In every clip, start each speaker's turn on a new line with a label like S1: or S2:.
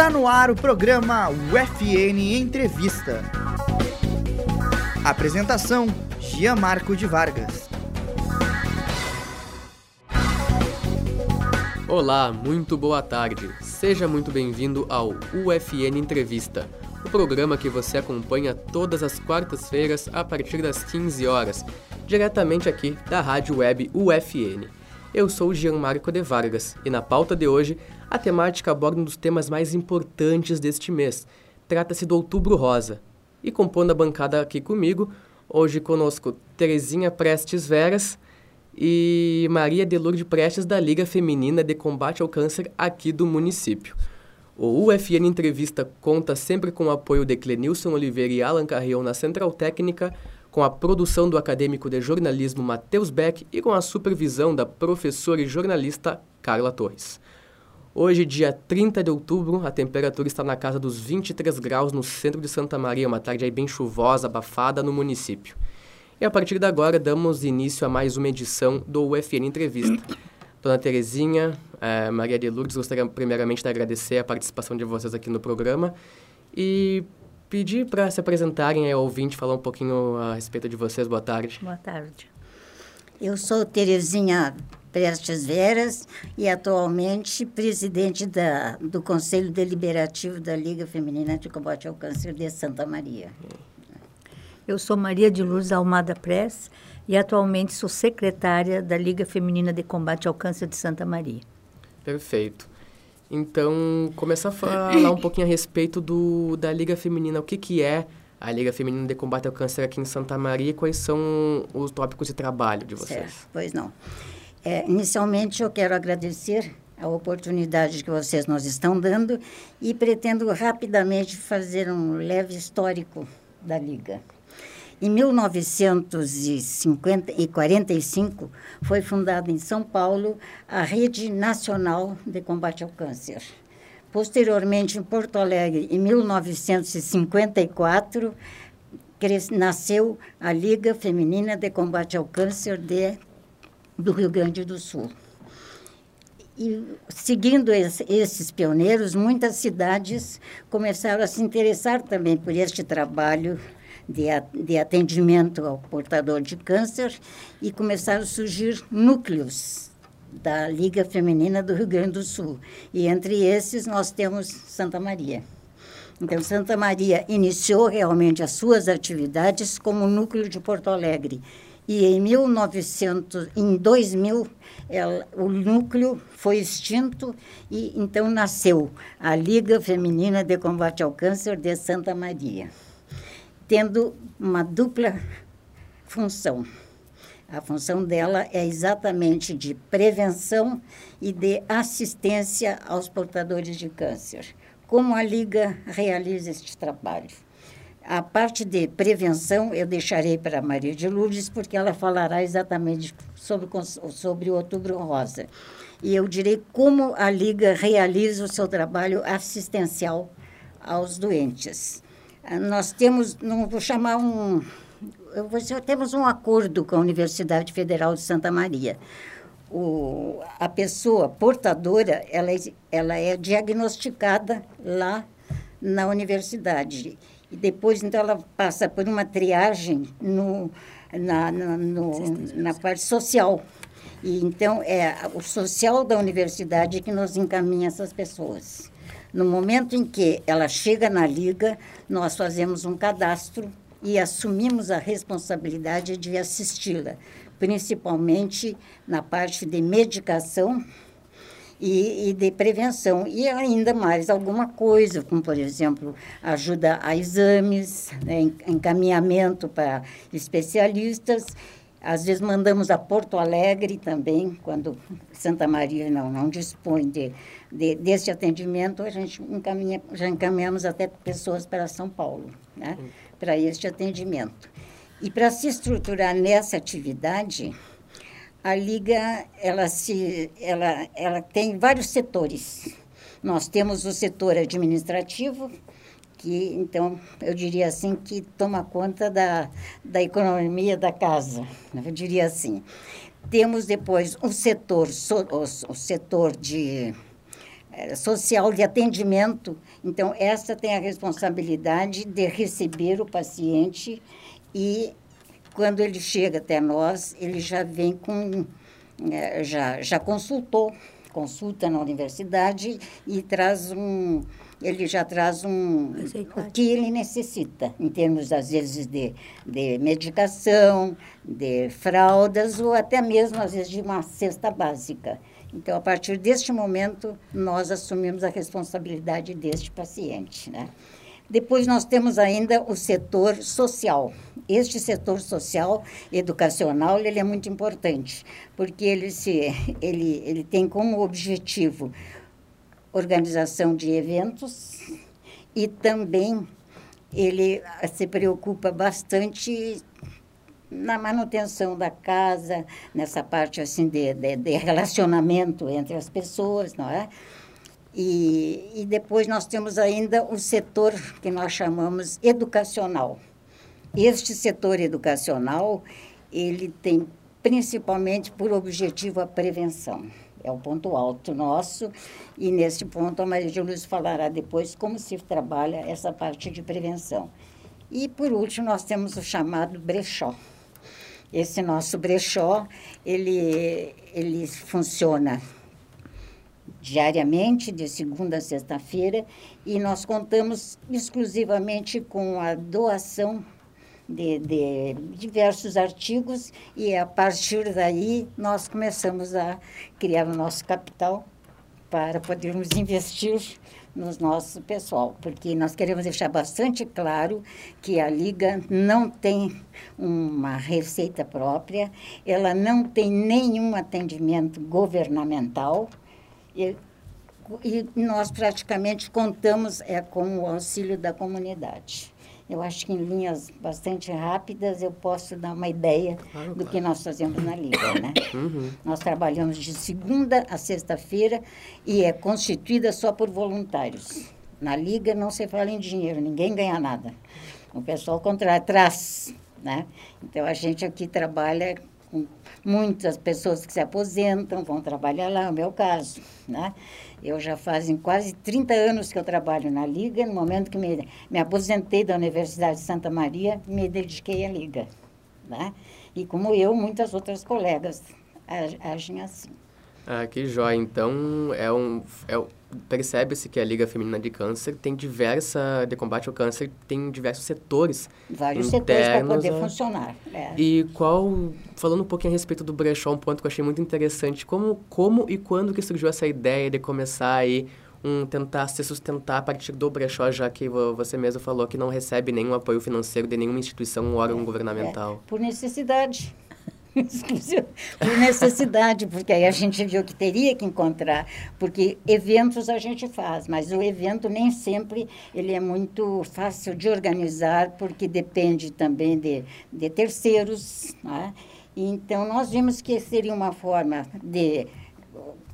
S1: Está no ar o programa UFN Entrevista. Apresentação: Gianmarco de Vargas.
S2: Olá, muito boa tarde. Seja muito bem-vindo ao UFN Entrevista, o programa que você acompanha todas as quartas-feiras a partir das 15 horas, diretamente aqui da rádio web UFN. Eu sou Gianmarco de Vargas e na pauta de hoje a temática aborda um dos temas mais importantes deste mês. Trata-se do Outubro Rosa. E compondo a bancada aqui comigo, hoje conosco Terezinha Prestes Veras e Maria de Lourdes Prestes da Liga Feminina de Combate ao Câncer aqui do município. O UFN Entrevista conta sempre com o apoio de Clenilson Oliveira e Alan Carrion na Central Técnica, com a produção do acadêmico de jornalismo Matheus Beck e com a supervisão da professora e jornalista Carla Torres. Hoje, dia 30 de outubro, a temperatura está na casa dos 23 graus no centro de Santa Maria, uma tarde aí bem chuvosa, abafada no município. E a partir de agora, damos início a mais uma edição do UFN Entrevista. Dona Terezinha, eh, Maria de Lourdes, gostaria primeiramente de agradecer a participação de vocês aqui no programa e pedir para se apresentarem ao ouvinte, falar um pouquinho a respeito de vocês. Boa tarde.
S3: Boa tarde. Eu sou Terezinha Prestes Veras e atualmente presidente da, do Conselho Deliberativo da Liga Feminina de Combate ao Câncer de Santa Maria.
S4: Eu sou Maria de Luz Almada Press e atualmente sou secretária da Liga Feminina de Combate ao Câncer de Santa Maria.
S2: Perfeito. Então, começar a falar um pouquinho a respeito do, da Liga Feminina. O que, que é a Liga Feminina de Combate ao Câncer aqui em Santa Maria e quais são os tópicos de trabalho de vocês?
S3: Certo, pois não. É, inicialmente, eu quero agradecer a oportunidade que vocês nos estão dando e pretendo rapidamente fazer um leve histórico da Liga. Em 1945 foi fundada em São Paulo a Rede Nacional de Combate ao Câncer. Posteriormente, em Porto Alegre, em 1954, nasceu a Liga Feminina de Combate ao Câncer de do Rio Grande do Sul. E, seguindo esse, esses pioneiros, muitas cidades começaram a se interessar também por este trabalho de, atendimento ao portador de câncer e começaram a surgir núcleos da Liga Feminina do Rio Grande do Sul. E entre esses nós temos Santa Maria. Então, Santa Maria iniciou realmente as suas atividades como núcleo de Porto Alegre e em 1900, em 2000, ela, o núcleo foi extinto e então nasceu a Liga Feminina de Combate ao Câncer de Santa Maria, tendo uma dupla função. A função dela é exatamente de prevenção e de assistência aos portadores de câncer. Como a Liga realiza este trabalho? A parte de prevenção eu deixarei para a Maria de Lourdes, porque ela falará exatamente sobre, sobre o Outubro Rosa. E eu direi como a Liga realiza o seu trabalho assistencial aos doentes. Ah, nós temos, não vou chamar um, eu vou dizer, temos um acordo com a Universidade Federal de Santa Maria. O, a pessoa portadora, ela, é, ela é diagnosticada lá na universidade e depois, então, ela passa por uma triagem no, na, na, no, na parte social. E, então, é o social da universidade que nos encaminha essas pessoas. No momento em que ela chega na liga, nós fazemos um cadastro e assumimos a responsabilidade de assisti-la, principalmente na parte de medicação e, e, de prevenção. E ainda mais alguma coisa, como, por exemplo, ajuda a exames, né, encaminhamento para especialistas. Às vezes mandamos a Porto Alegre também, quando Santa Maria não, não dispõe de, de, desse atendimento, a gente encaminha, já encaminhamos até pessoas para São Paulo, né, para este atendimento. E para se estruturar nessa atividade, a liga ela se ela ela tem vários setores nós temos o setor administrativo que então eu diria assim que toma conta da, da economia da casa eu diria assim temos depois o setor o, o setor de é, social de atendimento. Então, essa tem a responsabilidade de receber o paciente e, quando ele chega até nós, ele já vem com. É, já, já consultou, consulta na universidade e traz um. Ele já traz um, o que ele necessita, em termos, às vezes, de, de medicação, de fraldas, ou até mesmo, às vezes, de uma cesta básica. Então, a partir deste momento, nós assumimos a responsabilidade deste paciente. Né? Depois, nós temos ainda o setor social. Este setor social, educacional, ele é muito importante, porque ele, se, ele, ele tem como objetivo organização de eventos e também ele se preocupa bastante na manutenção da casa, nessa parte assim de, de, de relacionamento entre as pessoas, não é? E, e depois nós temos ainda o setor que nós chamamos educacional. Este setor educacional, ele tem principalmente por objetivo a prevenção. É o ponto alto nosso. E nesse ponto a Maria de Luz falará depois como se trabalha essa parte de prevenção. E por último nós temos o chamado brechó. Esse nosso brechó, ele, ele funciona diariamente, de segunda a sexta-feira, e nós contamos exclusivamente com a doação de, de, diversos artigos, e a partir daí nós começamos a criar o nosso capital para podermos investir no nosso pessoal, porque nós queremos deixar bastante claro que a Liga não tem uma receita própria, ela não tem nenhum atendimento governamental e, e nós praticamente contamos é, com o auxílio da comunidade. Eu acho que em linhas bastante rápidas eu posso dar uma ideia claro, do que nós fazemos na Liga. Né? Uhum. Nós trabalhamos de segunda a sexta-feira e é constituída só por voluntários. Na Liga não se fala em dinheiro, ninguém ganha nada. O pessoal contrário, traz. Né? Então a gente aqui trabalha com muitas pessoas que se aposentam, vão trabalhar lá, é o meu caso. Né? Eu já fazem quase 30 anos que eu trabalho na Liga. No momento que me, me aposentei da Universidade de Santa Maria, me dediquei à Liga. Né? E como eu, muitas outras colegas agem assim.
S2: Ah, que jóia. Então, é um, é, percebe-se que a Liga Feminina de Câncer tem diversa, de combate ao câncer, tem diversos setores
S3: Vários setores para poder a... funcionar. É.
S2: E qual, falando um pouquinho a respeito do brechó, um ponto que eu achei muito interessante, como, como e quando que surgiu essa ideia de começar aí um tentar se sustentar a partir do brechó, já que você mesmo falou que não recebe nenhum apoio financeiro de nenhuma instituição ou órgão é, governamental.
S3: É, por necessidade. por necessidade, porque aí a gente viu que teria que encontrar, porque eventos a gente faz, mas o evento nem sempre ele é muito fácil de organizar, porque depende também de, de terceiros, né? Então, nós vimos que seria uma forma de,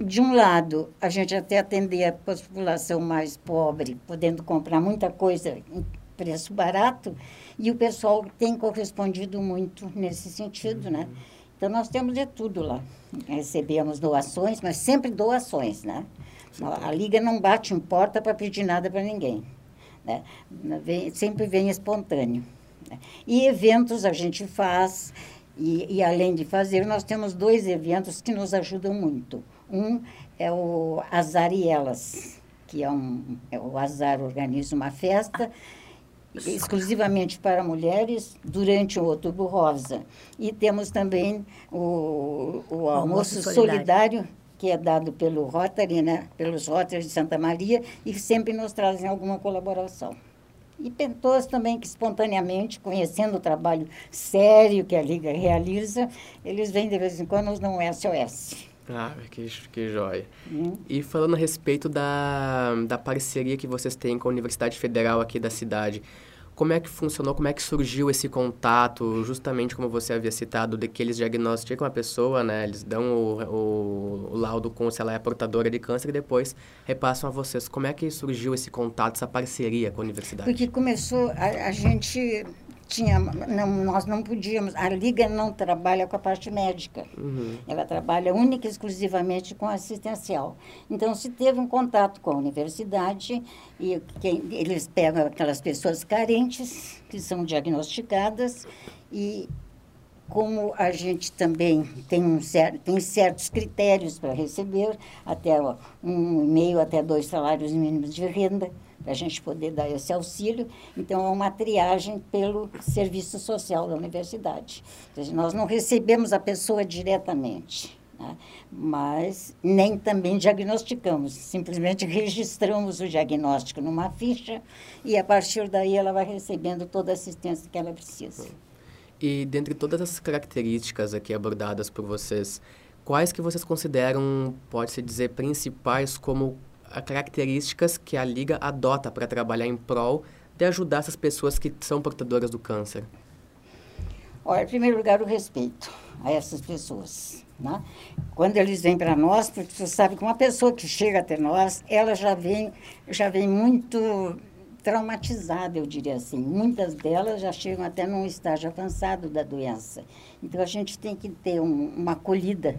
S3: de um lado, a gente até atender a população mais pobre, podendo comprar muita coisa em preço barato, e o pessoal tem correspondido muito nesse sentido, né? Então, nós temos de tudo lá. Recebemos doações, mas sempre doações, né? A Liga não bate em porta para pedir nada para ninguém. Né? Vem, sempre vem espontâneo. Né? E eventos a gente faz, e, e, além de fazer, nós temos dois eventos que nos ajudam muito. Um é o Azar e Elas, que é, um, é o Azar organiza uma festa exclusivamente para mulheres durante o Outubro Rosa. E temos também o, o almoço, almoço solidário. solidário. que é dado pelo Rotary, né, pelos Rotary de Santa Maria, e sempre nos trazem alguma colaboração. E pessoas também que espontaneamente, conhecendo o trabalho sério que a Liga realiza, eles vêm de vez em quando no SOS.
S2: Ah, que, que joia. Hum. E falando a respeito da, da parceria que vocês têm com a Universidade Federal aqui da cidade, como é que funcionou, como é que surgiu esse contato, justamente como você havia citado, de que eles diagnosticam a pessoa, né? Eles dão o, o, o laudo com se ela é portadora de câncer e depois repassam a vocês. Como é que surgiu esse contato, essa parceria com a universidade?
S3: Porque começou, a, a gente tinha, não, nós não podíamos, a Liga não trabalha com a parte médica,
S2: Uhum.
S3: ela trabalha única e exclusivamente com assistencial. Então, se teve um contato com a universidade, e quem, eles pegam aquelas pessoas carentes, que são diagnosticadas, e como a gente também tem, um cer tem certos critérios para receber, até um e meio até dois salários mínimos de renda, para a gente poder dar esse auxílio. Então, é uma triagem pelo serviço social da universidade. Nós não recebemos a pessoa diretamente, né? mas nem também diagnosticamos, simplesmente registramos o diagnóstico numa ficha e, a partir daí, ela vai recebendo toda a assistência que ela precisa.
S2: E dentre todas as características aqui abordadas por vocês, quais que vocês consideram, pode-se dizer, principais como características que a Liga adota para trabalhar em prol de ajudar essas pessoas que são portadoras do câncer?
S3: Olha, em primeiro lugar, o respeito a essas pessoas. Né? Quando eles vêm para nós, porque você sabe que uma pessoa que chega até nós, ela já vem, já vem muito traumatizada, eu diria assim. Muitas delas já chegam até num estágio avançado da doença. Então, a gente tem que ter um, uma acolhida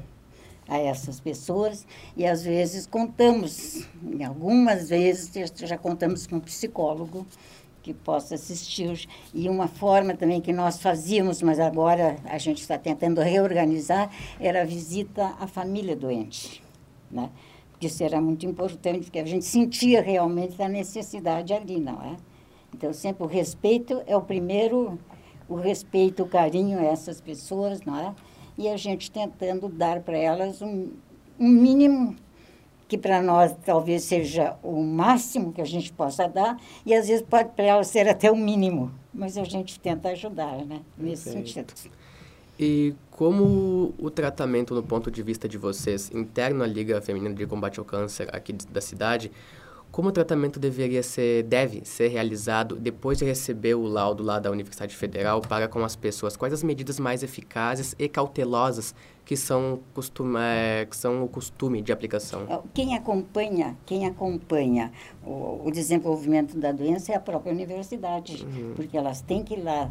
S3: a essas pessoas e, às vezes, contamos, em algumas vezes, já contamos com um psicólogo que possa assistir. E uma forma também que nós fazíamos, mas agora a gente está tentando reorganizar, era a visita à família doente. Né? Porque isso era muito importante, porque a gente sentia realmente a necessidade ali, não é? Então, sempre o respeito é o primeiro, o respeito, o carinho a essas pessoas, não é? E a gente tentando dar para elas um, um mínimo que para nós talvez seja o máximo que a gente possa dar, e às vezes pode para elas ser até o mínimo, mas a gente tenta ajudar, né? Nesse
S2: Perfeito.
S3: sentido.
S2: E como o tratamento, no ponto de vista de vocês, interno à Liga Feminina de Combate ao Câncer aqui da cidade, como o tratamento deveria ser, deve ser realizado depois de receber o laudo lá da Universidade Federal para com as pessoas? Quais as medidas mais eficazes e cautelosas que são, costume, é, que são o costume de aplicação?
S3: Quem acompanha, quem acompanha o, o desenvolvimento da doença é a própria universidade,
S2: Uhum.
S3: porque elas têm que ir lá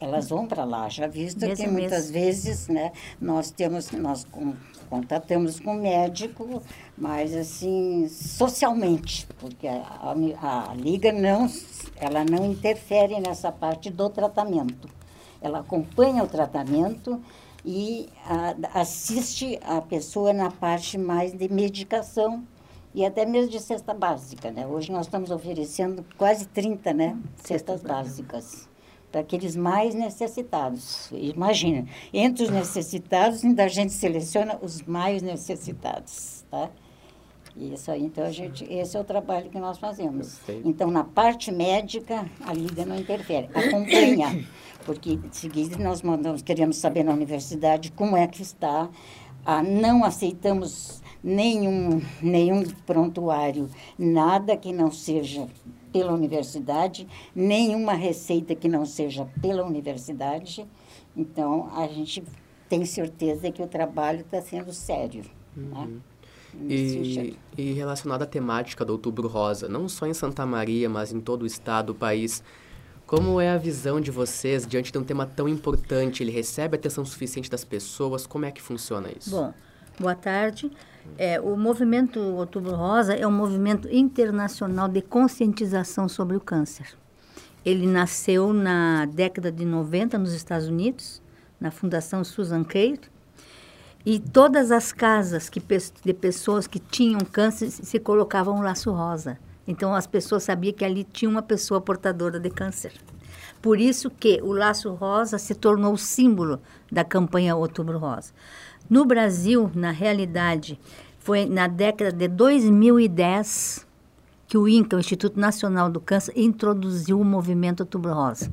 S3: elas vão para lá, já visto
S4: Mês
S3: que muitas vezes, né, nós temos, nós con- contatamos com o médico, mas assim, socialmente, porque a, a, a liga não, ela não interfere nessa parte do tratamento. Ela acompanha o tratamento e a, assiste a pessoa na parte mais de medicação e até mesmo de cesta básica, né? Hoje nós estamos oferecendo quase 30, né, cestas básicas para aqueles mais necessitados. Imagina, entre os necessitados, ainda a gente seleciona os mais necessitados, tá? Isso aí, então a gente, esse é o trabalho que nós fazemos. Então, na parte médica, a Liga não interfere, acompanha, porque em seguida nós mandamos, queremos saber na universidade como é que está, ah, não aceitamos nenhum, nenhum prontuário, nada que não seja pela universidade, nenhuma receita que não seja pela universidade. Então, a gente tem certeza que o trabalho está sendo sério. Né? Nesse
S2: E, e relacionado à temática do Outubro Rosa, não só em Santa Maria, mas em todo o estado, o país, como é a visão de vocês diante de um tema tão importante? Ele recebe a atenção suficiente das pessoas? Como é que funciona isso?
S4: Bom, boa tarde. É, o movimento Outubro Rosa é um movimento internacional de conscientização sobre o câncer. Ele nasceu na década de 90 nos Estados Unidos, na Fundação Susan Cair, e todas as casas que, de pessoas que tinham câncer se colocavam um laço rosa. Então as pessoas sabiam que ali tinha uma pessoa portadora de câncer. Por isso que o laço rosa se tornou o símbolo da campanha Outubro Rosa. No Brasil, na realidade, foi na década de 2010 que o INCA, o Instituto Nacional do Câncer, introduziu o movimento Outubro Rosa.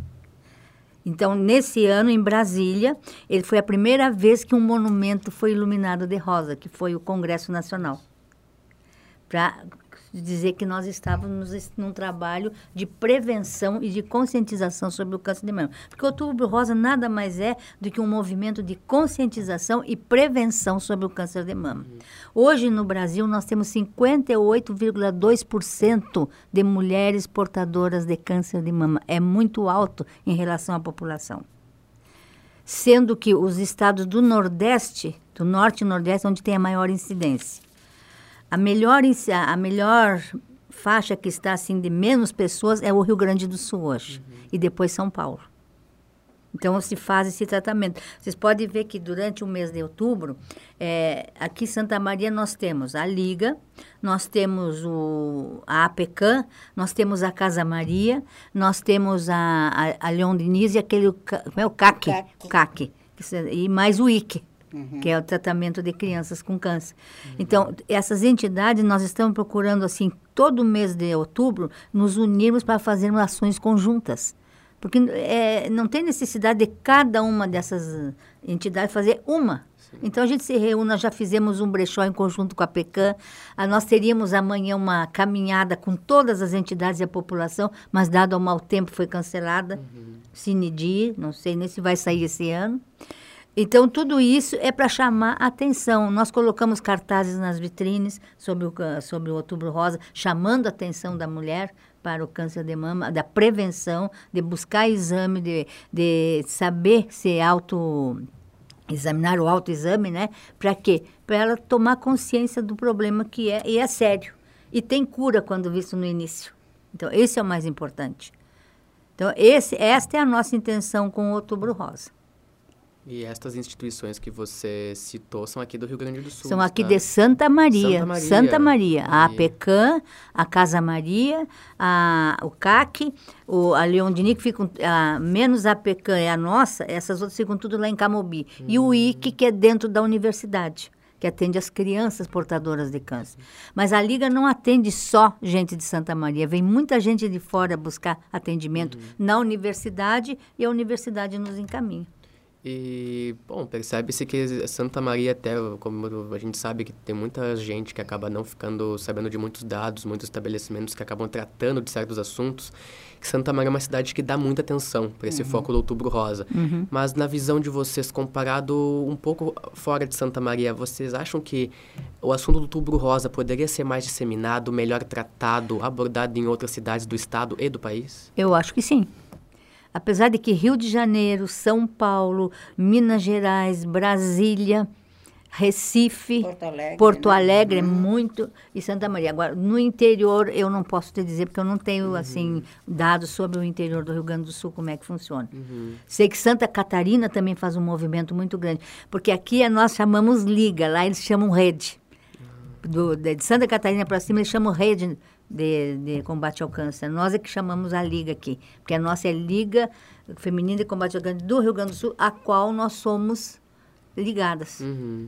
S4: Então, nesse ano, em Brasília, ele foi a primeira vez que um monumento foi iluminado de rosa, que foi o Congresso Nacional. Para de dizer que nós estávamos num trabalho de prevenção e de conscientização sobre o câncer de mama. Porque o Outubro Rosa nada mais é do que um movimento de conscientização e prevenção sobre o câncer de mama. Hoje, no Brasil, nós temos 58,2% de mulheres portadoras de câncer de mama. É muito alto em relação à população sendo que os estados do Nordeste, do Norte e Nordeste, onde tem a maior incidência. A melhor, a melhor faixa que está assim de menos pessoas é o Rio Grande do Sul hoje uhum. e depois São Paulo. Então se faz esse tratamento. Vocês podem ver que durante o mês de outubro, é, aqui em Santa Maria nós temos a Liga, nós temos o, a APECAM, nós temos a Casa Maria, nós temos a, a, a Leon Diniz e aquele, como é o CAC, CAC, CAC e mais o IC. Uhum. que é o tratamento de crianças com câncer. Uhum. Então, essas entidades, nós estamos procurando, assim, todo mês de outubro, nos unirmos para fazermos ações conjuntas. Porque é, não tem necessidade de cada uma dessas entidades fazer uma. Sim. Então a gente se reúne, nós já fizemos um brechó em conjunto com a PECAM. Ah, nós teríamos amanhã uma caminhada com todas as entidades e a população, mas dado ao mau tempo foi cancelada. Uhum. Cinedir, não sei nem se vai sair esse ano. Então, tudo isso é para chamar atenção. Nós colocamos cartazes nas vitrines sobre o, sobre o Outubro Rosa, chamando a atenção da mulher para o câncer de mama, da prevenção, de buscar exame, de, de saber se auto examinar o autoexame, né? Para quê? Para ela tomar consciência do problema que é e é sério. E tem cura quando visto no início. Então, esse é o mais importante. Então, esse, esta é a nossa intenção com o Outubro Rosa.
S2: E estas instituições que você citou são aqui do Rio Grande do Sul.
S4: São aqui tá? de Santa Maria. Santa Maria. Santa Maria. A APECAM, a Casa Maria, a, o CAC, o, a Leondini, que ficam, a, menos a APECAM é a nossa, essas outras ficam tudo lá em Camobi. Hum. E o IC, que é dentro da universidade que atende as crianças portadoras de câncer. Mas a Liga não atende só gente de Santa Maria, vem muita gente de fora buscar atendimento uhum. na universidade e a universidade nos encaminha.
S2: E, bom, percebe-se que Santa Maria, até como a gente sabe que tem muita gente que acaba não ficando sabendo de muitos dados, muitos estabelecimentos que acabam tratando de certos assuntos, que Santa Maria é uma cidade que dá muita atenção para esse uhum. foco do Outubro Rosa. Uhum. Mas na visão de vocês, comparado um pouco fora de Santa Maria, vocês acham que o assunto do Outubro Rosa poderia ser mais disseminado, melhor tratado, abordado em outras cidades do estado e do país?
S4: Eu acho que sim. Apesar de que Rio de Janeiro, São Paulo, Minas Gerais, Brasília, Recife, Porto Alegre, Porto né? Alegre uhum. muito e Santa Maria. Agora, no interior eu não posso te dizer porque eu não tenho uhum. assim dados sobre o interior do Rio Grande do Sul como é que funciona. Uhum. Sei que Santa Catarina também faz um movimento muito grande, porque aqui nós chamamos liga, lá eles chamam rede. Do, de Santa Catarina para cima eles chamam rede de, de combate ao câncer. Nós é que chamamos a liga aqui, porque a nossa é Liga Feminina de Combate ao Câncer do Rio Grande do Sul, a qual nós somos ligadas.
S2: Uhum.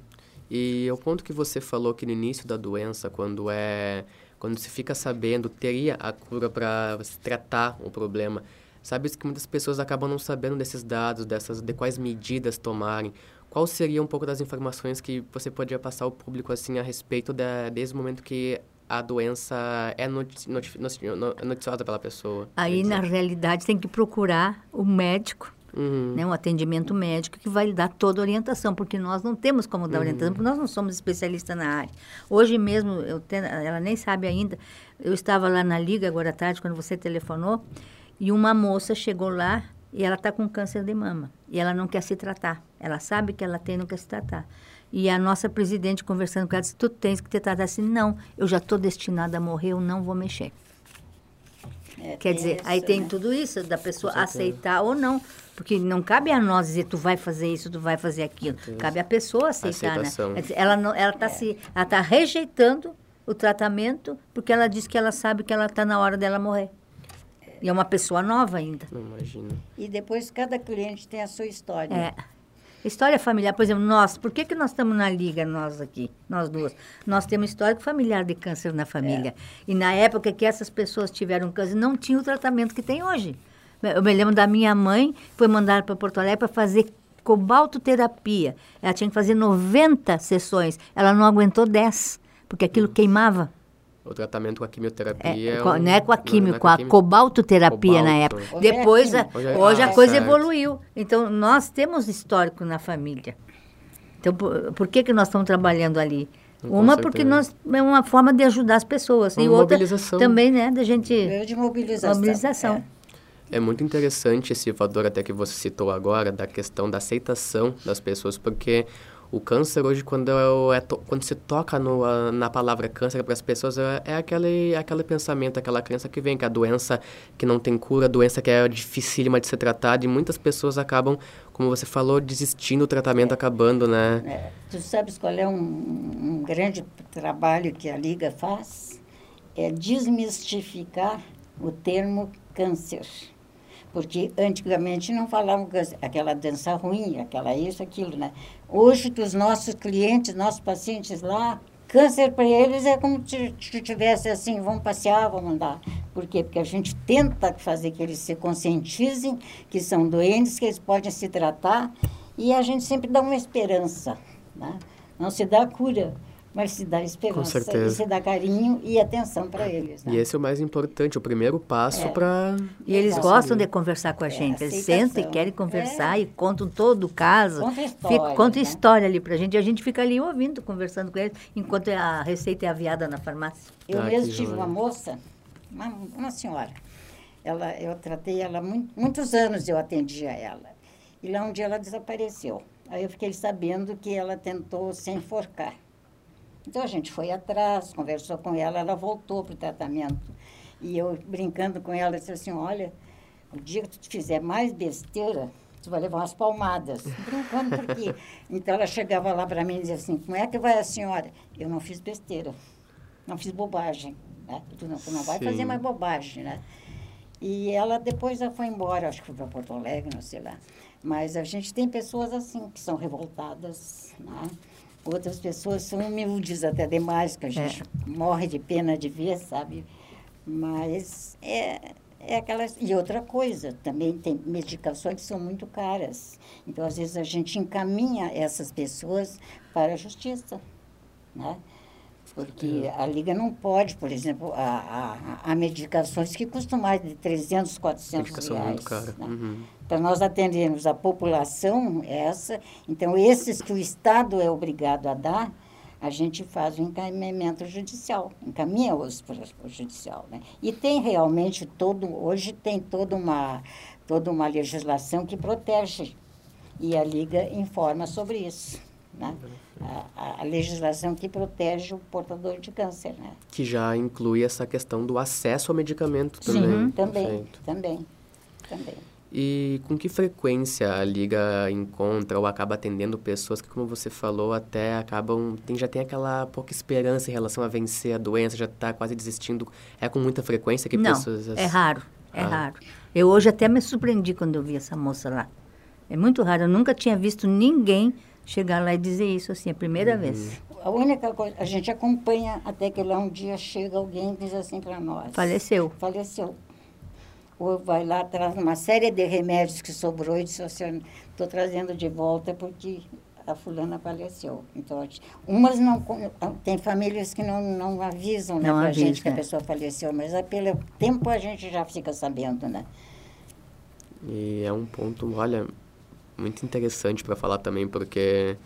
S2: E o ponto que você falou que no início da doença, quando é quando se fica sabendo teria a cura para tratar o problema, sabe que muitas pessoas acabam não sabendo desses dados, dessas de quais medidas tomarem. Qual seria um pouco das informações que você poderia passar ao público assim a respeito da, desde o momento que a doença é noti noti noticiosa pela pessoa.
S4: Aí, na realidade, tem que procurar o médico, uhum. né, um atendimento médico que vai lhe dar toda a orientação, porque nós não temos como dar uhum. orientação, porque nós não somos especialistas na área. Hoje mesmo, eu tenho, ela nem sabe ainda, eu estava lá na Liga agora à tarde, quando você telefonou, e uma moça chegou lá e ela está com câncer de mama. E ela não quer se tratar. Ela sabe que ela tem, não quer se tratar. E a nossa presidente, conversando com ela, disse: Tu tens que ter tratado assim. Não, eu já estou destinada a morrer, eu não vou mexer. É, Quer dizer, isso, aí tem né? tudo isso, da pessoa aceitar ou não. Porque não cabe a nós dizer tu vai fazer isso, tu vai fazer aquilo. Cabe à pessoa aceitar, né? Ela não, ela está é. se, ela tá rejeitando o tratamento porque ela diz que ela sabe que ela está na hora dela morrer. E é uma pessoa nova ainda.
S2: Não imagino.
S3: E depois cada cliente tem a sua história.
S4: É. História familiar, por exemplo, nós, por que, que nós estamos na liga, nós aqui, nós duas? Nós temos histórico familiar de câncer na família. É. E na época que essas pessoas tiveram câncer, não tinha o tratamento que tem hoje. Eu me lembro da minha mãe, foi mandada para Porto Alegre para fazer cobaltoterapia. Ela tinha que fazer 90 sessões. Ela não aguentou 10, porque aquilo queimava.
S2: O tratamento com a quimioterapia.
S4: É,
S2: é
S4: com- não é com a
S2: não- não é
S4: com a
S2: químio.
S4: cobaltoterapia na
S2: Cobalto.
S4: época.
S3: Hoje é
S4: Depois,
S3: químio.
S4: a-
S2: Hoje é-
S4: hoje
S2: ah,
S4: a coisa
S2: certo.
S4: evoluiu. Então, nós temos histórico na família. Então, por, por que, que nós estamos trabalhando ali?
S2: Com
S4: Uma, porque
S2: certeza.
S4: nós, é uma forma de ajudar as pessoas. e
S2: Uma
S4: outra,
S2: mobilização.
S4: também, né, da gente...
S3: Meio de mobilização.
S4: Mobilização.
S3: É.
S2: É muito interessante esse valor até que você citou agora da questão da aceitação das pessoas, porque o câncer hoje quando é, to- quando se toca no, na palavra câncer para as pessoas é, é aquele aquele pensamento, aquela crença que vem que a doença que não tem cura, a doença que é dificílima de ser tratada e muitas pessoas acabam, como você falou, desistindo do tratamento, acabando, né?
S3: É, tu sabes qual é um, um grande trabalho que a Liga faz? É desmistificar o termo câncer. Porque antigamente não falavam câncer, aquela dança ruim, aquela isso, aquilo, né? Hoje, dos nossos clientes, nossos pacientes lá, câncer para eles é como se tivesse assim, vamos passear, vamos andar. Por quê? Porque a gente tenta fazer que eles se conscientizem que são doentes, que eles podem se tratar, e a gente sempre dá uma esperança, né? Não se dá cura, mas se dá esperança, e
S2: certeza.
S3: se dá carinho e atenção para eles. Né?
S2: E esse é o mais importante, o primeiro passo
S3: É.
S2: para
S4: E eles
S3: Exato.
S4: gostam de conversar com a
S3: É,
S4: gente. Eles
S3: aceitação.
S4: sentam e querem conversar
S3: É.
S4: e contam todo o caso.
S3: Conta
S4: Fica-
S3: história,
S4: conta
S3: né?
S4: história ali pra gente. E a gente fica ali ouvindo, conversando com eles, enquanto a receita é aviada na farmácia.
S3: Eu
S2: Ah,
S3: mesmo tive
S2: joia.
S3: uma moça, uma, uma senhora. Ela, eu tratei ela muito, muitos anos eu atendia ela. E lá um dia ela desapareceu. Aí eu fiquei sabendo que ela tentou se enforcar. Então a gente foi atrás, conversou com ela, ela voltou para o tratamento. E eu brincando com ela, disse assim, olha, o dia que tu fizer mais besteira, tu vai levar umas palmadas. Brincando por quê? Então ela chegava lá para mim e dizia assim, como é que vai a senhora? Eu não fiz besteira, não fiz bobagem. Né? Tu, não, tu não vai
S2: Sim.
S3: fazer mais bobagem, né? E ela depois ela foi embora, acho que foi para Porto Alegre, não sei lá. Mas a gente tem pessoas assim, que são revoltadas, né? Outras pessoas são humildes até demais, que a gente morre de pena de ver, sabe? Mas é, é aquelas... E outra coisa, também tem medicações que são muito caras. Então, às vezes, a gente encaminha essas pessoas para a justiça, né? Porque a Liga não pode, por exemplo, há, há, há medicações que custam mais de 300, 400
S2: medicação
S3: reais.
S2: muito cara.
S3: né?
S2: Uhum.
S3: Para nós atendermos a população essa, então esses que o Estado é obrigado a dar, a gente faz o encaminhamento judicial, encaminha-os para o judicial. Né? E tem realmente todo, hoje tem toda uma, toda uma legislação que protege, e a Liga informa sobre isso. Né? A, a- legislação que protege o portador de câncer. Né?
S2: que já inclui essa questão do acesso ao medicamento também.
S3: Sim, também, também, também.
S2: E com que frequência a liga encontra ou acaba atendendo pessoas que, como você falou, até acabam tem, já tem aquela pouca esperança em relação a vencer a doença, já está quase desistindo. É com muita frequência que
S4: não,
S2: pessoas
S4: é raro, é
S2: Ah.
S4: raro. Eu hoje até me surpreendi quando eu vi essa moça lá. É muito raro, eu nunca tinha visto ninguém chegar lá e dizer isso assim, a primeira vez.
S3: A única coisa, a gente acompanha até que lá um dia chega alguém e diz assim para nós.
S4: Faleceu.
S3: Faleceu. Ou vai lá, traz uma série de remédios que sobrou e diz assim, estou trazendo de volta porque a fulana faleceu. Então, umas não... con- Tem famílias que não, não avisam né, para a gente que a
S4: é.
S3: pessoa faleceu, mas é pelo tempo a gente já fica sabendo, né?
S2: E é um ponto, olha, muito interessante para falar também, porque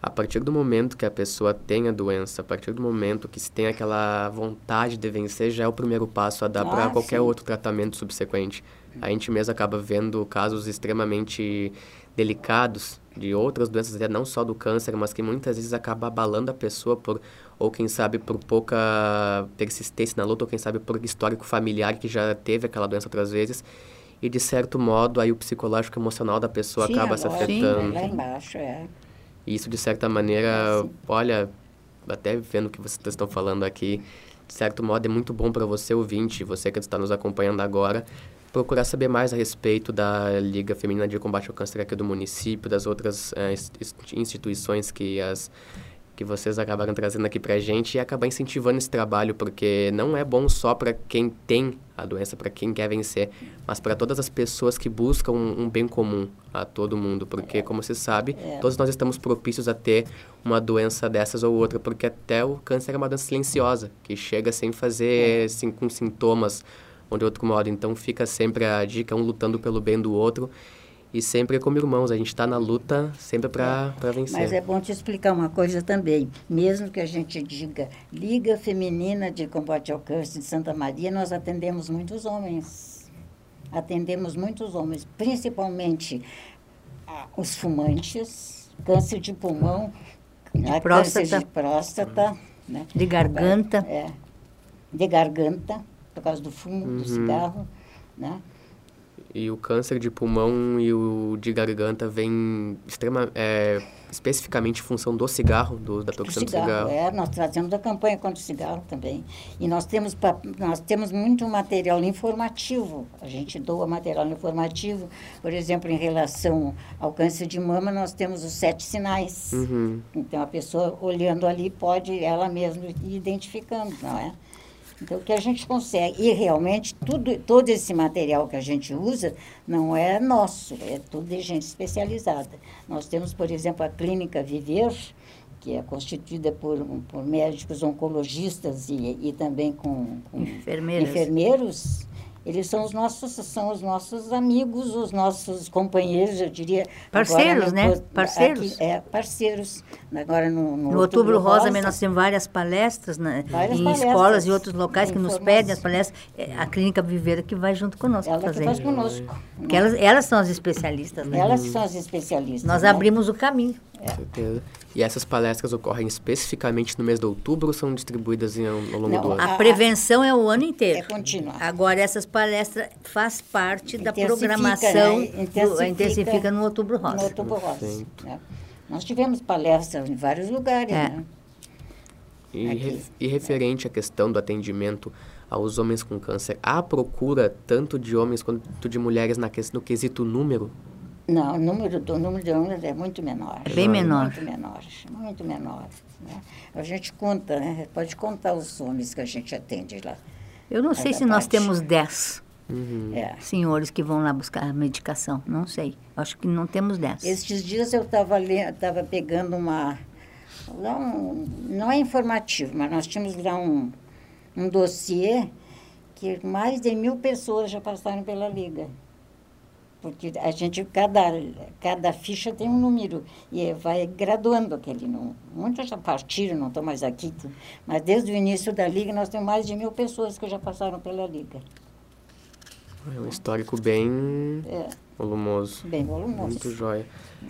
S2: a partir do momento que a pessoa tem a doença, a partir do momento que se tem aquela vontade de vencer, já é o primeiro passo a dar para
S3: Ah,
S2: qualquer
S3: sim.
S2: outro tratamento subsequente. A gente mesmo acaba vendo casos extremamente delicados de outras doenças, até não só do câncer, mas que muitas vezes acaba abalando a pessoa por ou quem sabe por pouca persistência na luta, ou quem sabe por histórico familiar que já teve aquela doença outras vezes. E de certo modo, aí o psicológico e emocional da pessoa
S3: Sim,
S2: acaba se afetando.
S3: Lá embaixo, é.
S2: E isso, de certa maneira,
S3: É, sim.
S2: olha, até vendo o que vocês estão falando aqui, de certo modo é muito bom para você, ouvinte, você que está nos acompanhando agora, procurar saber mais a respeito da Liga Feminina de Combate ao Câncer aqui do município, das outras ins- instituições que as que vocês acabaram trazendo aqui pra gente e acabar incentivando esse trabalho, porque não é bom só para quem tem a doença, para quem quer vencer, mas para todas as pessoas que buscam um, um, bem comum a todo mundo, porque como você sabe, é. todos nós estamos propícios a ter uma doença dessas ou outra, porque até o câncer é uma doença silenciosa, que chega sem fazer, é. sem, com sintomas um de outro modo, então fica sempre a dica, um lutando pelo bem do outro, e sempre como irmãos, a gente está na luta sempre para é, vencer.
S3: Mas é bom te explicar uma coisa também. Mesmo que a gente diga Liga Feminina de Combate ao Câncer de Santa Maria, nós atendemos muitos homens. Atendemos muitos homens, principalmente ah, os fumantes, câncer de pulmão,
S4: de né, próstata.
S3: câncer de próstata. Né?
S4: De garganta.
S3: É, de garganta, por causa do fumo, uhum. do cigarro. Né?
S2: E o câncer de pulmão e o de garganta vem extrema, é, especificamente em função do cigarro, do, da toxina do cigarro.
S3: É, nós trazemos a campanha contra o cigarro também. E nós temos, nós temos muito material informativo. A gente doa material informativo. Por exemplo, em relação ao câncer de mama, nós temos os sete sinais. Uhum. Então, a pessoa olhando ali pode ela mesma ir identificando, não é? Então, o que a gente consegue, e realmente tudo, todo esse material que a gente usa não é nosso, é tudo de gente especializada. Nós temos, por exemplo, a Clínica Viver, que é constituída por, por médicos oncologistas e, e também com, com enfermeiros eles são os nossos são os nossos amigos, os nossos companheiros, eu diria.
S4: Parceiros, né?
S3: parceiros. Aqui, é, parceiros. Agora no,
S4: no, no Outubro, Outubro Rosa, Rosa nós temos várias palestras né, várias em palestras, escolas e outros locais que nos pedem as palestras. É, a Clínica Viveira que vai junto conosco
S3: Ela
S4: fazer.
S3: Que faz conosco.
S4: Porque elas, elas são as especialistas. Né?
S3: Elas são as especialistas.
S4: Nós
S3: né?
S4: abrimos o caminho.
S2: É. certeza. E essas palestras ocorrem especificamente no mês de outubro ou são distribuídas em, ao longo Não, do ano?
S4: A prevenção é o ano inteiro.
S3: É contínua.
S4: Agora, essas palestras faz parte da programação, né? intensifica, do, intensifica no Outubro Rosa.
S3: No Outubro Rosa. Né? Nós tivemos palestras em vários lugares, é. né?
S2: E, e referente à questão do atendimento aos homens com câncer, há procura tanto de homens quanto de mulheres na, no quesito número?
S3: Não, o número, do, número de alunos é muito menor.
S4: Bem menor.
S3: Muito menor, muito menor. Né? A gente conta, né? Pode contar os homens que a gente atende lá.
S4: Eu não sei se parte. nós temos 10 uhum. é. senhores que vão lá buscar medicação. Não sei. Acho que não temos 10.
S3: Estes dias eu estava pegando uma... Um, não é informativo, mas nós tínhamos lá um, um dossiê que mais de mil pessoas já passaram pela Liga. Porque a gente, cada, cada ficha tem um número e vai graduando aquele número. Muitos já partiram, não estão mais aqui. Mas desde o início da Liga, nós temos mais de mil pessoas que já passaram pela Liga.
S2: É um histórico bem
S3: é,
S2: volumoso.
S3: Bem volumoso.
S2: Muito jóia.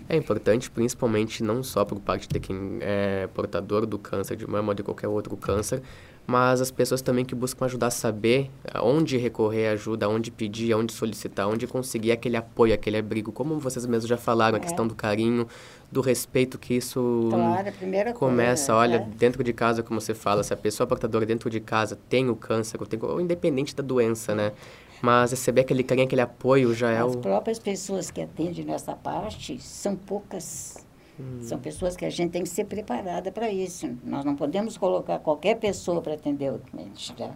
S2: É importante, principalmente, não só por parte de quem é portador do câncer de mama ou de qualquer outro câncer, mas as pessoas também que buscam ajudar a saber onde recorrer ajuda, onde pedir, onde solicitar, onde conseguir aquele apoio, aquele abrigo. Como vocês mesmos já falaram, é. a questão do carinho, do respeito que isso
S3: claro, primeira
S2: começa.
S3: Coisa,
S2: olha,
S3: é.
S2: dentro de casa, como você fala, se a pessoa portadora dentro de casa tem o câncer, ou, tem, ou independente da doença, né? Mas receber aquele carinho, aquele apoio já é
S3: As
S2: o...
S3: As próprias pessoas que atendem nessa parte são poucas Hum. São pessoas que a gente tem que ser preparada para isso. Nós não podemos colocar qualquer pessoa para atender o cliente. Né?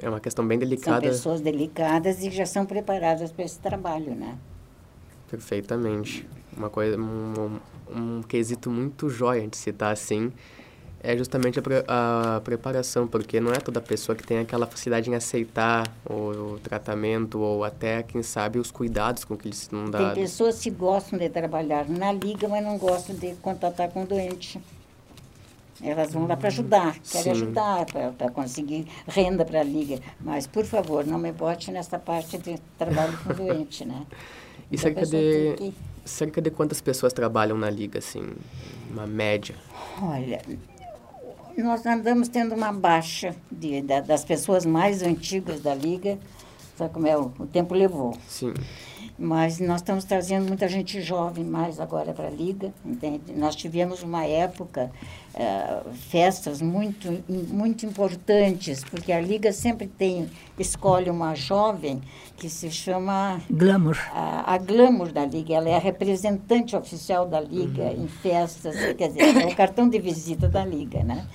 S2: É uma questão bem delicada.
S3: São pessoas delicadas e já são preparadas para esse trabalho, né?
S2: Perfeitamente. Uma coisa, um, um, um quesito muito jóia de citar assim é justamente a, pre a, preparação, porque não é toda pessoa que tem aquela facilidade em aceitar o, o tratamento ou até, quem sabe, os cuidados com que eles não dão.
S3: Tem pessoas que gostam de trabalhar na liga, mas não gostam de contatar com o doente. Elas vão lá para ajudar, querem Sim. ajudar, para conseguir renda para a liga. Mas, por favor, não me bote nessa parte de trabalho com o doente, né?
S2: E cerca de, que... cerca de quantas pessoas trabalham na liga, assim, uma média?
S3: Olha, nós andamos tendo uma baixa de, das pessoas mais antigas da Liga, sabe como é? O, o tempo levou.
S2: Sim.
S3: Mas nós estamos trazendo muita gente jovem mais agora para a Liga, entende? Nós tivemos uma época, uh, festas muito, muito importantes, porque a Liga sempre tem, escolhe uma jovem que se chama...
S4: Glamour.
S3: A, a Glamour da Liga, ela é a representante oficial da Liga uhum. em festas, quer dizer, é o cartão de visita da Liga, né?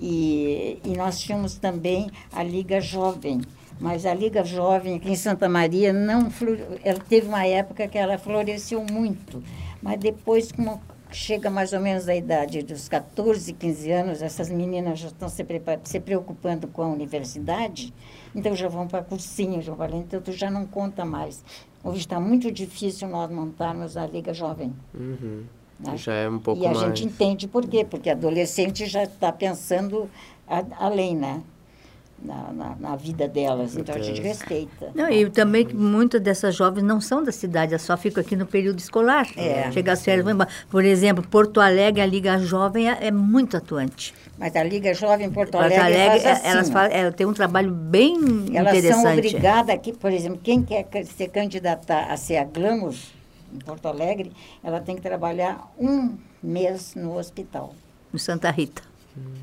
S3: E, e nós tínhamos também a Liga Jovem, mas a Liga Jovem aqui em Santa Maria não ela teve uma época que ela floresceu muito, mas depois como chega mais ou menos da idade dos 14, 15 anos, essas meninas já estão se, se preocupando com a universidade, então já vão para cursinho, já vão, então tu já não conta mais. Hoje está muito difícil nós montarmos a Liga Jovem.
S2: Uhum. Né? Já é um pouco
S3: mais...
S2: E
S3: a gente entende por quê, porque adolescente já está pensando a, além, né? Na, na, na, vida delas. Então a gente respeita.
S4: Não, e também que muitas dessas jovens não são da cidade, elas só ficam aqui no período escolar. É. Chega as férias, vão embora. Por exemplo, Porto Alegre, a Liga Jovem é, é muito atuante.
S3: Mas a Liga Jovem Porto Alegre, Porto Alegre faz assim,
S4: elas faz, é, tem um trabalho bem elas interessante. Elas são
S3: obrigadas aqui, por exemplo, quem quer se candidatar a ser a Glamour em Porto Alegre, ela tem que trabalhar um mês no hospital.
S4: No Santa Rita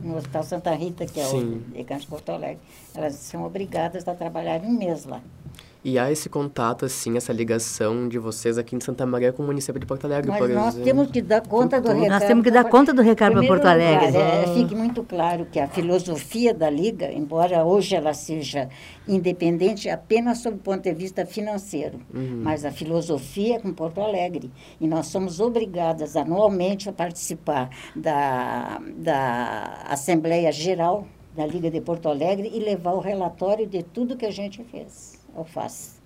S3: no Hospital Santa Rita, que é Sim. o Decante Porto Alegre. Elas são obrigadas a trabalhar um mês lá.
S2: E há esse contato, assim, essa ligação de vocês aqui em Santa Maria com o município de Porto Alegre,
S3: Mas
S2: por
S3: nós
S2: exemplo.
S3: temos que dar conta do recado.
S4: Nós temos que dar conta do recado para Porto Alegre.
S3: Lugar, é, fique muito claro que a filosofia da Liga, embora hoje ela seja independente apenas sob o ponto de vista financeiro, uhum. mas a filosofia é com Porto Alegre. E nós somos obrigadas anualmente a participar da, da Assembleia Geral da Liga de Porto Alegre e levar o relatório de tudo que a gente fez alface.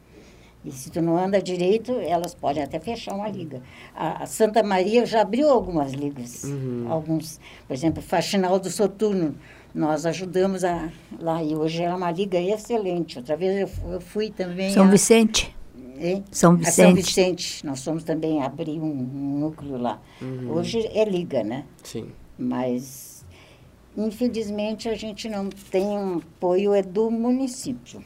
S3: E se tu não anda direito, elas podem até fechar uma liga. A, a Santa Maria já abriu algumas ligas. Uhum. Alguns, por exemplo, Faxinal do Soturno, nós ajudamos a, lá. E hoje é uma liga excelente. Outra vez eu, eu fui também...
S4: São a, Vicente.
S3: É?
S4: São Vicente.
S3: A São Vicente. Nós fomos também abrir um, um núcleo lá. Uhum. Hoje é liga, né?
S2: Sim.
S3: Mas, infelizmente, a gente não tem um apoio é do município.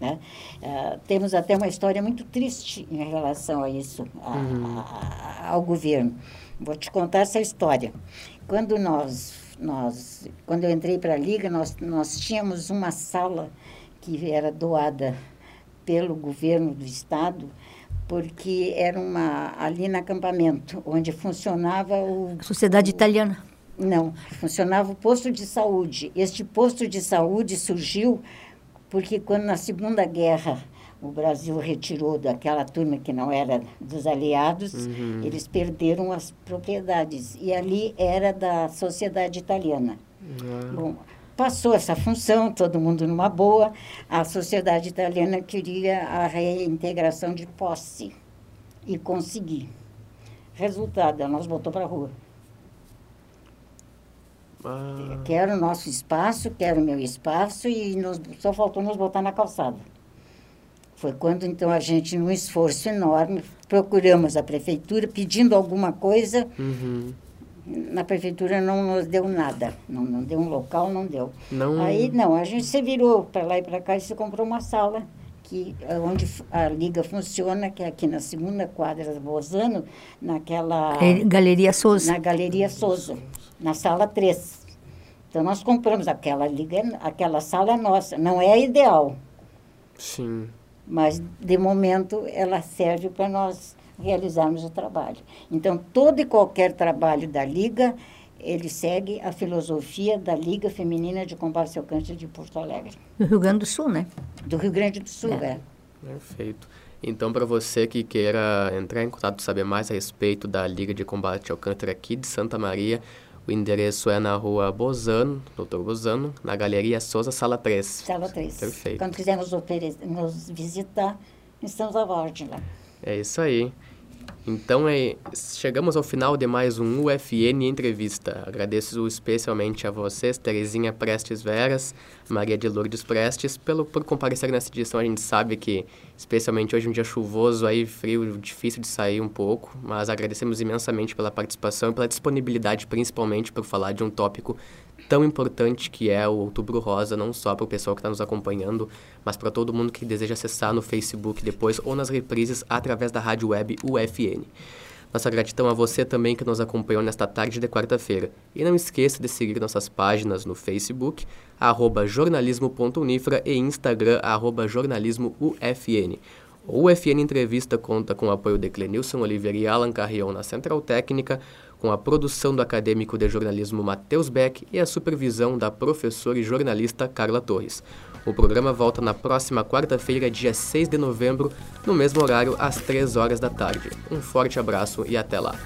S3: Né? Uh, temos até uma história muito triste em relação a isso, a, uhum. a, ao governo. Vou te contar essa história. Quando nós, nós quando eu entrei para a Liga, nós, nós tínhamos uma sala que era doada pelo governo do estado, porque era uma ali no acampamento, onde funcionava o...
S4: A Sociedade Italiana.
S3: Não, funcionava o posto de saúde. Este posto de saúde surgiu porque quando na Segunda Guerra o Brasil retirou daquela turma que não era dos aliados, uhum. eles perderam as propriedades. E ali era da sociedade italiana. Uhum. Bom, passou essa função, todo mundo numa boa. A sociedade italiana queria a reintegração de posse e consegui. Resultado, nos botou para a rua. Ah. Quero o nosso espaço, quero o meu espaço e nos, só faltou nos botar na calçada. Foi quando, então, a gente, num esforço enorme, procuramos a prefeitura pedindo alguma coisa. Uhum. Na prefeitura não nos deu nada. Não, não deu um local, não deu. Não... Aí, não, a gente se virou para lá e para cá e se comprou uma sala que onde a liga funciona, que é aqui na segunda quadra do Bozano, naquela...
S4: Galeria Souza.
S3: Na Galeria Souza na sala 3. Então, nós compramos aquela, aquela sala nossa. Não é ideal.
S2: Sim.
S3: Mas, de momento, ela serve para nós realizarmos o trabalho. Então, todo e qualquer trabalho da Liga, ele segue a filosofia da Liga Feminina de Combate ao Câncer de Porto Alegre.
S4: Do Rio Grande do Sul, né?
S3: Do Rio Grande do Sul, é. é.
S2: Perfeito. Então, para você que queira entrar em contato, saber mais a respeito da Liga de Combate ao Câncer aqui de Santa Maria, o endereço é na rua Bozano, doutor Bozano, na Galeria Souza, sala 3.
S3: Sala 3.
S2: Perfeito.
S3: Quando quiser nos, nos visitar, estamos à ordem lá.
S2: É isso aí. Então, é, chegamos ao final de mais um UFN Entrevista. Agradeço especialmente a vocês, Terezinha Prestes Veras, Maria de Lourdes Prestes, pelo, por comparecer nessa edição. A gente sabe que, especialmente hoje, um dia chuvoso, aí frio, difícil de sair um pouco, mas agradecemos imensamente pela participação e pela disponibilidade, principalmente, por falar de um tópico tão importante que é o Outubro Rosa, não só para o pessoal que está nos acompanhando, mas para todo mundo que deseja acessar no Facebook depois ou nas reprises através da rádio web UFN. Nossa gratidão a você também que nos acompanhou nesta tarde de quarta-feira. E não esqueça de seguir nossas páginas no Facebook, arroba jornalismo.unifra e Instagram, arroba jornalismoufn. O UFN Entrevista conta com o apoio de Clenilson Oliveira e Alan Carrion na Central Técnica, com a produção do acadêmico de jornalismo Matheus Beck e a supervisão da professora e jornalista Carla Torres. O programa volta na próxima quarta-feira, dia 6 de novembro, no mesmo horário, às 3 horas da tarde. Um forte abraço e até lá.